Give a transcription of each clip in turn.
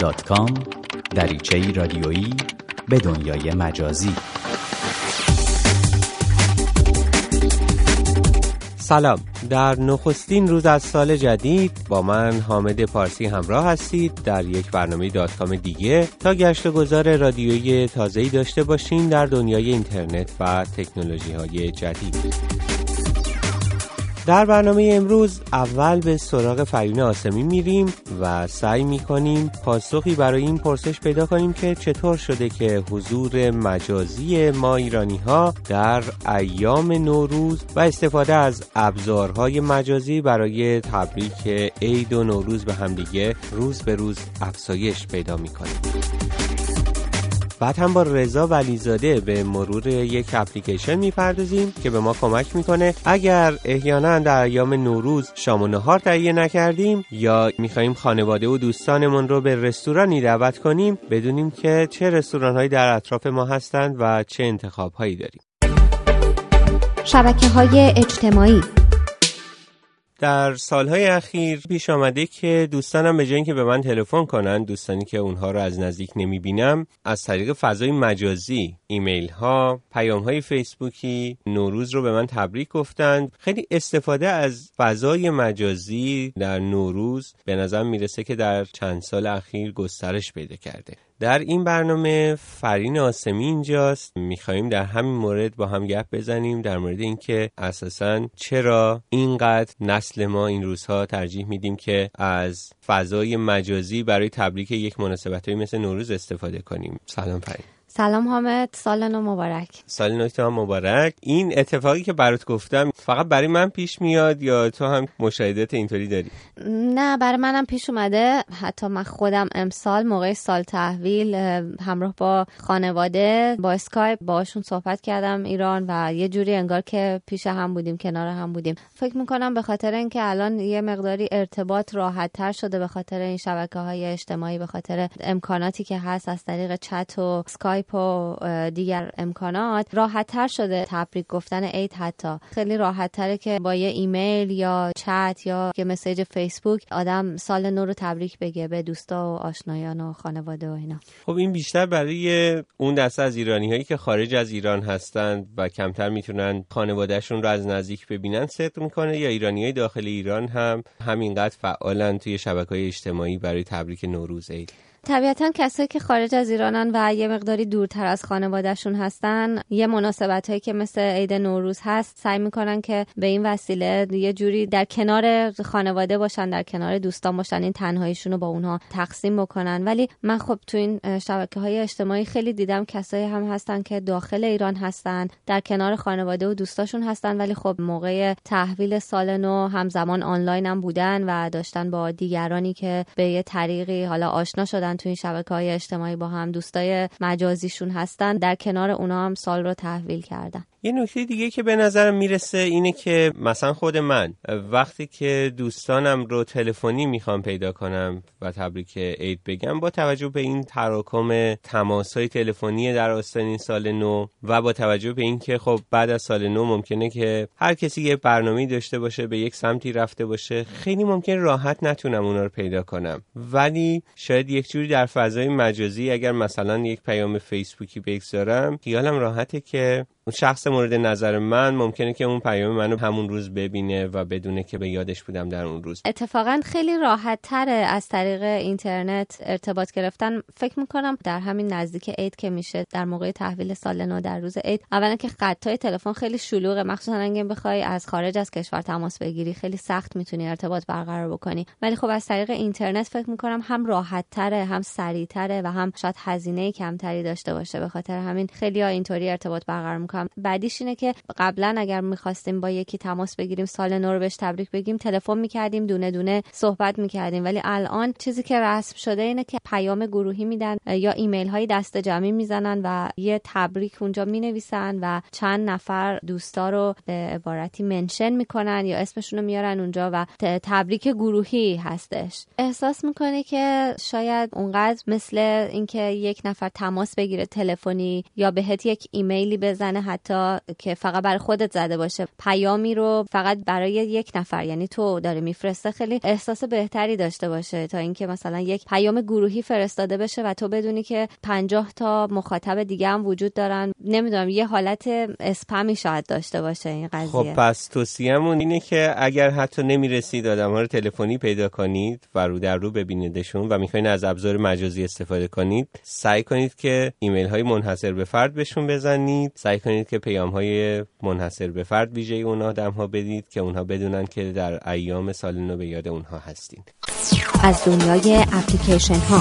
کام دریچه رادیویی به دنیای مجازی. سلام. در نخستین روز از سال جدید با من حامد پارسی همراه هستید در یک برنامه دات کام دیگه. تا گشت و گذار رادیویی تازه‌ای داشته باشین در دنیای اینترنت و تکنولوژی های جدید. در برنامه امروز اول به سراغ فرین آسمی میریم و سعی می‌کنیم پاسخی برای این پرسش پیدا کنیم که چطور شده که حضور مجازی ما ایرانی ها در ایام نوروز و استفاده از ابزارهای مجازی برای تبریک عید و نوروز به همدیگه روز به روز افزایش پیدا می‌کنه. بعد هم با رضا ولیزاده به مرور یک اپلیکیشن می‌پردازیم که به ما کمک می‌کنه. اگر احیانا در ایام نوروز شام و نهار تهیه نکردیم یا می‌خواهیم خانواده و دوستانمون رو به رستورانی دعوت کنیم بدونیم که چه رستوران در اطراف ما هستند و چه انتخاب هایی داریم. شبکه های اجتماعی در سالهای اخیر پیش آمده که دوستانم به جای که به من تلفن کنن دوستانی که اونها رو از نزدیک نمی‌بینم از طریق فضای مجازی ایمیل ها پیام های فیسبوکی نوروز رو به من تبریک گفتند. خیلی استفاده از فضای مجازی در نوروز به نظر می‌رسه که در چند سال اخیر گسترش پیدا کرده. در این برنامه فرین آسمی اینجاست. میخواییم در همین مورد با هم گپ بزنیم در مورد اینکه اساسا چرا اینقدر نسل ما این روزها ترجیح میدیم که از فضای مجازی برای تبریک یک مناسبت مثل نوروز استفاده کنیم. سلام فرین. سلام حامد سال نو مبارک. سال نو هم مبارک. این اتفاقی که برات گفتم فقط برای من پیش میاد یا تو هم مشاهدات اینطوری داری؟ نه برای منم پیش اومده. حتی من خودم امسال موقع سال تحویل همراه با خانواده با اسکایپ باشون صحبت کردم ایران و یه جوری انگار که پیش هم بودیم کنار هم بودیم. فکر می‌کنم به خاطر اینکه الان یه مقداری ارتباط راحت تر شده به خاطر این شبکه های اجتماعی به خاطر امکاناتی که هست از طریق چت و اسکایپ اسکایپ و دیگر امکانات راحت تر شده تبریک گفتن عید حتی. خیلی راحت تره که با یه ایمیل یا چت یا یه message فیسبوک آدم سال نو رو تبریک بگه به دوستا و آشنایان و خانواده و اینا. خب این بیشتر برای اون دسته از ایرانی هایی که خارج از ایران هستند و کمتر می‌تونن خانوادهشون رو از نزدیک ببینن صدق می‌کنه یا ایرانی های داخل ایران هم همینقدر فعالن توی شبکه های اجتماعی برای تبریک نوروز عید؟ طبیعتا کسایی که خارج از ایرانن و یه مقداری دورتر از خانوادهشون هستن یه مناسبت هایی که مثل عید نوروز هست سعی می‌کنن که به این وسیله یه جوری در کنار خانواده باشن در کنار دوستان باشن این تنهاییشون رو با اونها تقسیم بکنن. ولی من خب تو این شبکه های اجتماعی خیلی دیدم کسایی هم هستن که داخل ایران هستن در کنار خانواده و دوستاشون هستن ولی خب موقع تحویل سال نو همزمان آنلاین هم بودن و داشتن با دیگرانی که به یه طریقی حالا آشنا شدن تو این شبکه های اجتماعی با هم دوستای مجازیشون هستن در کنار اونا هم سال رو تحویل کردن. یه نکته دیگه که به نظرم می‌رسه اینه که مثلا خود من وقتی که دوستانم رو تلفنی می‌خوام پیدا کنم و تبریک عید بگم با توجه به این تراکم تماس های تلفنی در آستان سال نو و با توجه به اینکه خب بعد از سال نو ممکنه که هر کسی یه برنامه داشته باشه به یک سمتی رفته باشه خیلی ممکن راحت نتونم اونا رو پیدا کنم. ولی شاید یک جوری در فضای مجازی اگر مثلا یک پیام فیسبوکی بگذارم خیالم راحته که اون شخص مورد نظر من ممکنه که اون پیام منو همون روز ببینه و بدونه که به یادش بودم در اون روز. اتفاقا خیلی راحت تره از طریق اینترنت ارتباط گرفتن. فکر می‌کنم در همین نزدیک عید که میشه در موقع تحویل سال نو در روز عید اولا که خطای تلفن خیلی شلوغه. مخصوصا اگه بخوای از خارج از کشور تماس بگیری خیلی سخت می‌تونی ارتباط برقرار بکنی. ولی خب از طریق اینترنت فکر می‌کنم هم راحت تره هم سریع تره و هم شاید هزینه کمتری داشته باشه. به خاطر همین خیلی اینطوری ارتباط برقرار می‌کنم بعدیش اینه که قبلا اگر می‌خواستیم با یکی تماس بگیریم سال نو رو بهش تبریک بگیم تلفن می‌کردیم دونه دونه صحبت می‌کردیم. ولی الان چیزی که رسم شده اینه که پیام گروهی میدن یا ایمیل های دست جمعی می‌زنن و یه تبریک اونجا می‌نویسن و چند نفر دوستا رو به عبارتی منشن می‌کنن یا اسمشون رو میارن اونجا و تبریک گروهی هستش. احساس می‌کنه که شاید اونقدر مثل اینکه یک نفر تماس بگیره تلفنی یا بهت یک ایمیلی بزنه ممکنه حتی که فقط برای خودت زده باشه. پیامی رو فقط برای یک نفر یعنی تو داره میفرسته خیلی احساس بهتری داشته باشه تا اینکه مثلا یک پیام گروهی فرستاده بشه و تو بدونی که 50 تا مخاطب دیگه هم وجود دارن. نمی‌دونم یه حالت اسپمی شاید داشته باشه این قضیه. خب پس توصیه‌مون اینه که اگر حتی نمی‌رسید آدم ها رو تلفنی پیدا کنید و رو در رو ببینیدشون و می‌خواین از ابزار مجازی استفاده کنید سعی کنید که ایمیل های منحصر به فرد بهشون بزنید سعی که پیام های منحصر به فرد ویژه اون آدم ها بدید که اونها بدونن که در ایام سال نو به یاد اونها هستین. از دنیای اپلیکیشن ها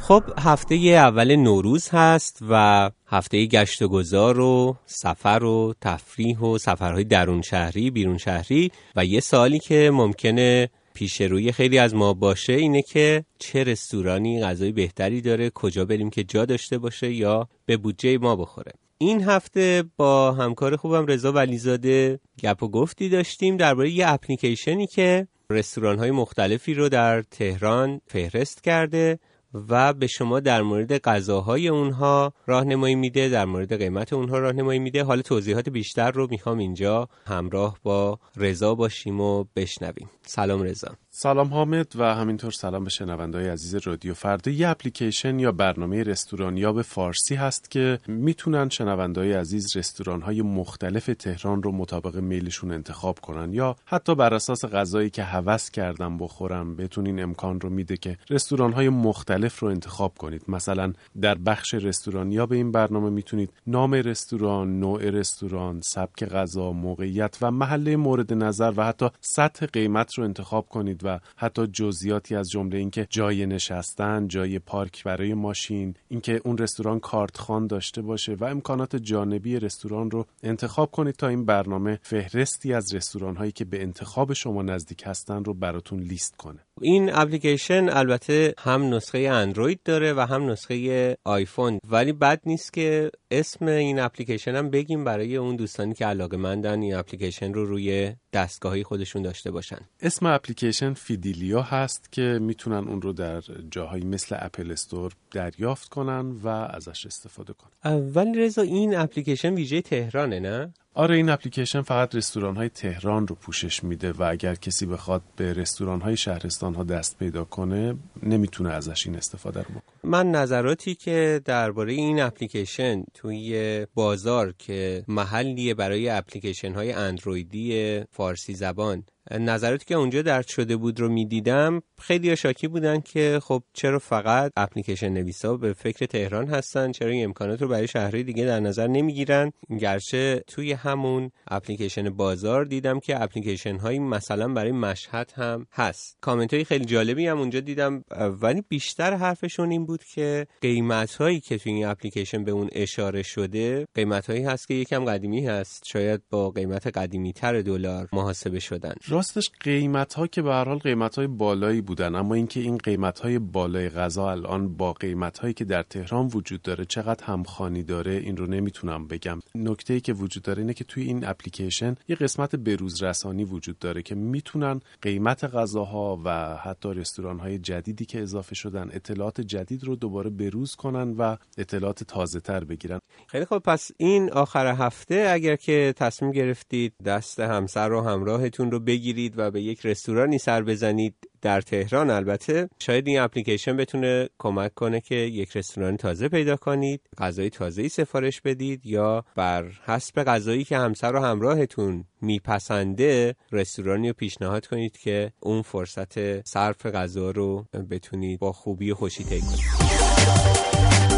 خب هفته اول نوروز هست و هفته گشت و گذار و سفر و تفریح و سفرهای درون شهری بیرون شهری و یه سوالی که ممکنه پیش روی خیلی از ما باشه اینه که چه رستورانی غذای بهتری داره کجا بریم که جا داشته باشه یا به بودجه ما بخوره. این هفته با همکار خوبم رضا ولیزاده گپ و گفتی داشتیم درباره یه اپلیکیشنی که رستوران های مختلفی رو در تهران فهرست کرده و به شما در مورد غذاهای اونها راهنمایی میده در مورد قیمت اونها راهنمایی میده. حالا توضیحات بیشتر رو می‌خوام اینجا همراه با رضا باشیم و بشنویم. سلام رضا. سلام حامد و همینطور سلام به شنوندهای عزیز رادیو فردا. یه اپلیکیشن یا برنامه رستوران یا به فارسی هست که می‌تونن شنوندهای عزیز رستوران های مختلف تهران رو مطابق میلشون انتخاب کنن یا حتی بر اساس غذایی که هوس کردم بخورم بهتون این امکان رو میده که رستوران های مختلف رو انتخاب کنید. مثلا در بخش رستوران یا به این برنامه می‌تونید نام رستوران، نوع رستوران، سبک غذا، موقعیت و محله مورد نظر و حتی سطح قیمت رو انتخاب کنید و حتی جزئیاتی از جمله اینکه جای نشستن، جای پارک برای ماشین، اینکه اون رستوران کارتخان داشته باشه و امکانات جانبی رستوران رو انتخاب کنید تا این برنامه فهرستی از رستوران هایی که به انتخاب شما نزدیک هستن رو براتون لیست کنه. این اپلیکیشن البته هم نسخه اندروید داره و هم نسخه آیفون ولی بد نیست که اسم این اپلیکیشن هم بگیم برای اون دوستانی که علاقه مندن این اپلیکیشن رو روی دستگاهی خودشون داشته باشن اسم اپلیکیشن فیدیلیا هست که می‌تونن اون رو در جاهایی مثل اپل استور دریافت کنن و ازش استفاده کنن. ولی رضا این اپلیکیشن ویژه تهرانه نه؟ آره این اپلیکیشن فقط رستوران های تهران رو پوشش میده و اگر کسی بخواد به رستوران های شهرستان ها دست پیدا کنه نمی‌تونه ازش این استفاده رو بکنه. من نظراتی که درباره این اپلیکیشن توی بازار که محلیه برای اپلیکیشن های اندرویدی فارسی زبان نظراتی که اونجا درد شده بود رو می‌دیدم خیلی شاکی بودن که خب چرا فقط اپلیکیشن نویسا به فکر تهران هستن چرا این امکانات رو برای شهرهای دیگه در نظر نمی‌گیرن؟ گرچه توی همون اپلیکیشن بازار دیدم که اپلیکیشن هایی مثلا برای مشهد هم هست. کامنت های خیلی جالبی هم اونجا دیدم ولی بیشتر حرفشون این بود که قیمت هایی که توی این اپلیکیشن به اون اشاره شده قیمت هایی هست که یکم قدیمی هست شاید با قیمت قدیمی تر دلار محاسبه شدن. راستش قیمت ها که به هر حال قیمت های بالایی بودن اما اینکه این قیمت های بالای غذا الان با قیمت هایی که در تهران وجود داره چقدر همخوانی داره این رو نمی‌تونم بگم. نکته ای که وجود داره اینه که توی این اپلیکیشن یه قسمت بروز رسانی وجود داره که می‌تونن قیمت غذاها و حتی رستوران های جدیدی که اضافه شدن اطلاعات جدید رو دوباره بروز کنن و اطلاعات تازه تر بگیرن. خیلی خب پس این آخر هفته اگر که تصمیم گرفتید دست همسر و همراهتون رو بگیرید و به یک رستورانی سر بزنید در تهران. البته شاید این اپلیکیشن بتونه کمک کنه که یک رستوران تازه پیدا کنید غذای تازه سفارش بدید یا بر حسب غذایی که همسر و همراهتون میپسنده رستورانی رو پیشنهاد کنید که اون فرصت صرف غذا رو بتونید با خوبی و خوشی طی کنید.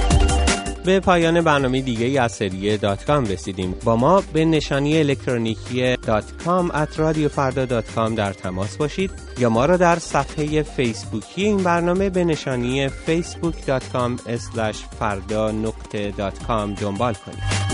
به پایان برنامه دیگه ای از سری دات کام رسیدیم. با ما به نشانی الکترونیکی dotcom at رادیو فردا dot com در تماس باشید یا ما را در صفحه فیسبوکی این برنامه به نشانی facebook.com فردا نقطه dot com دنبال کنید.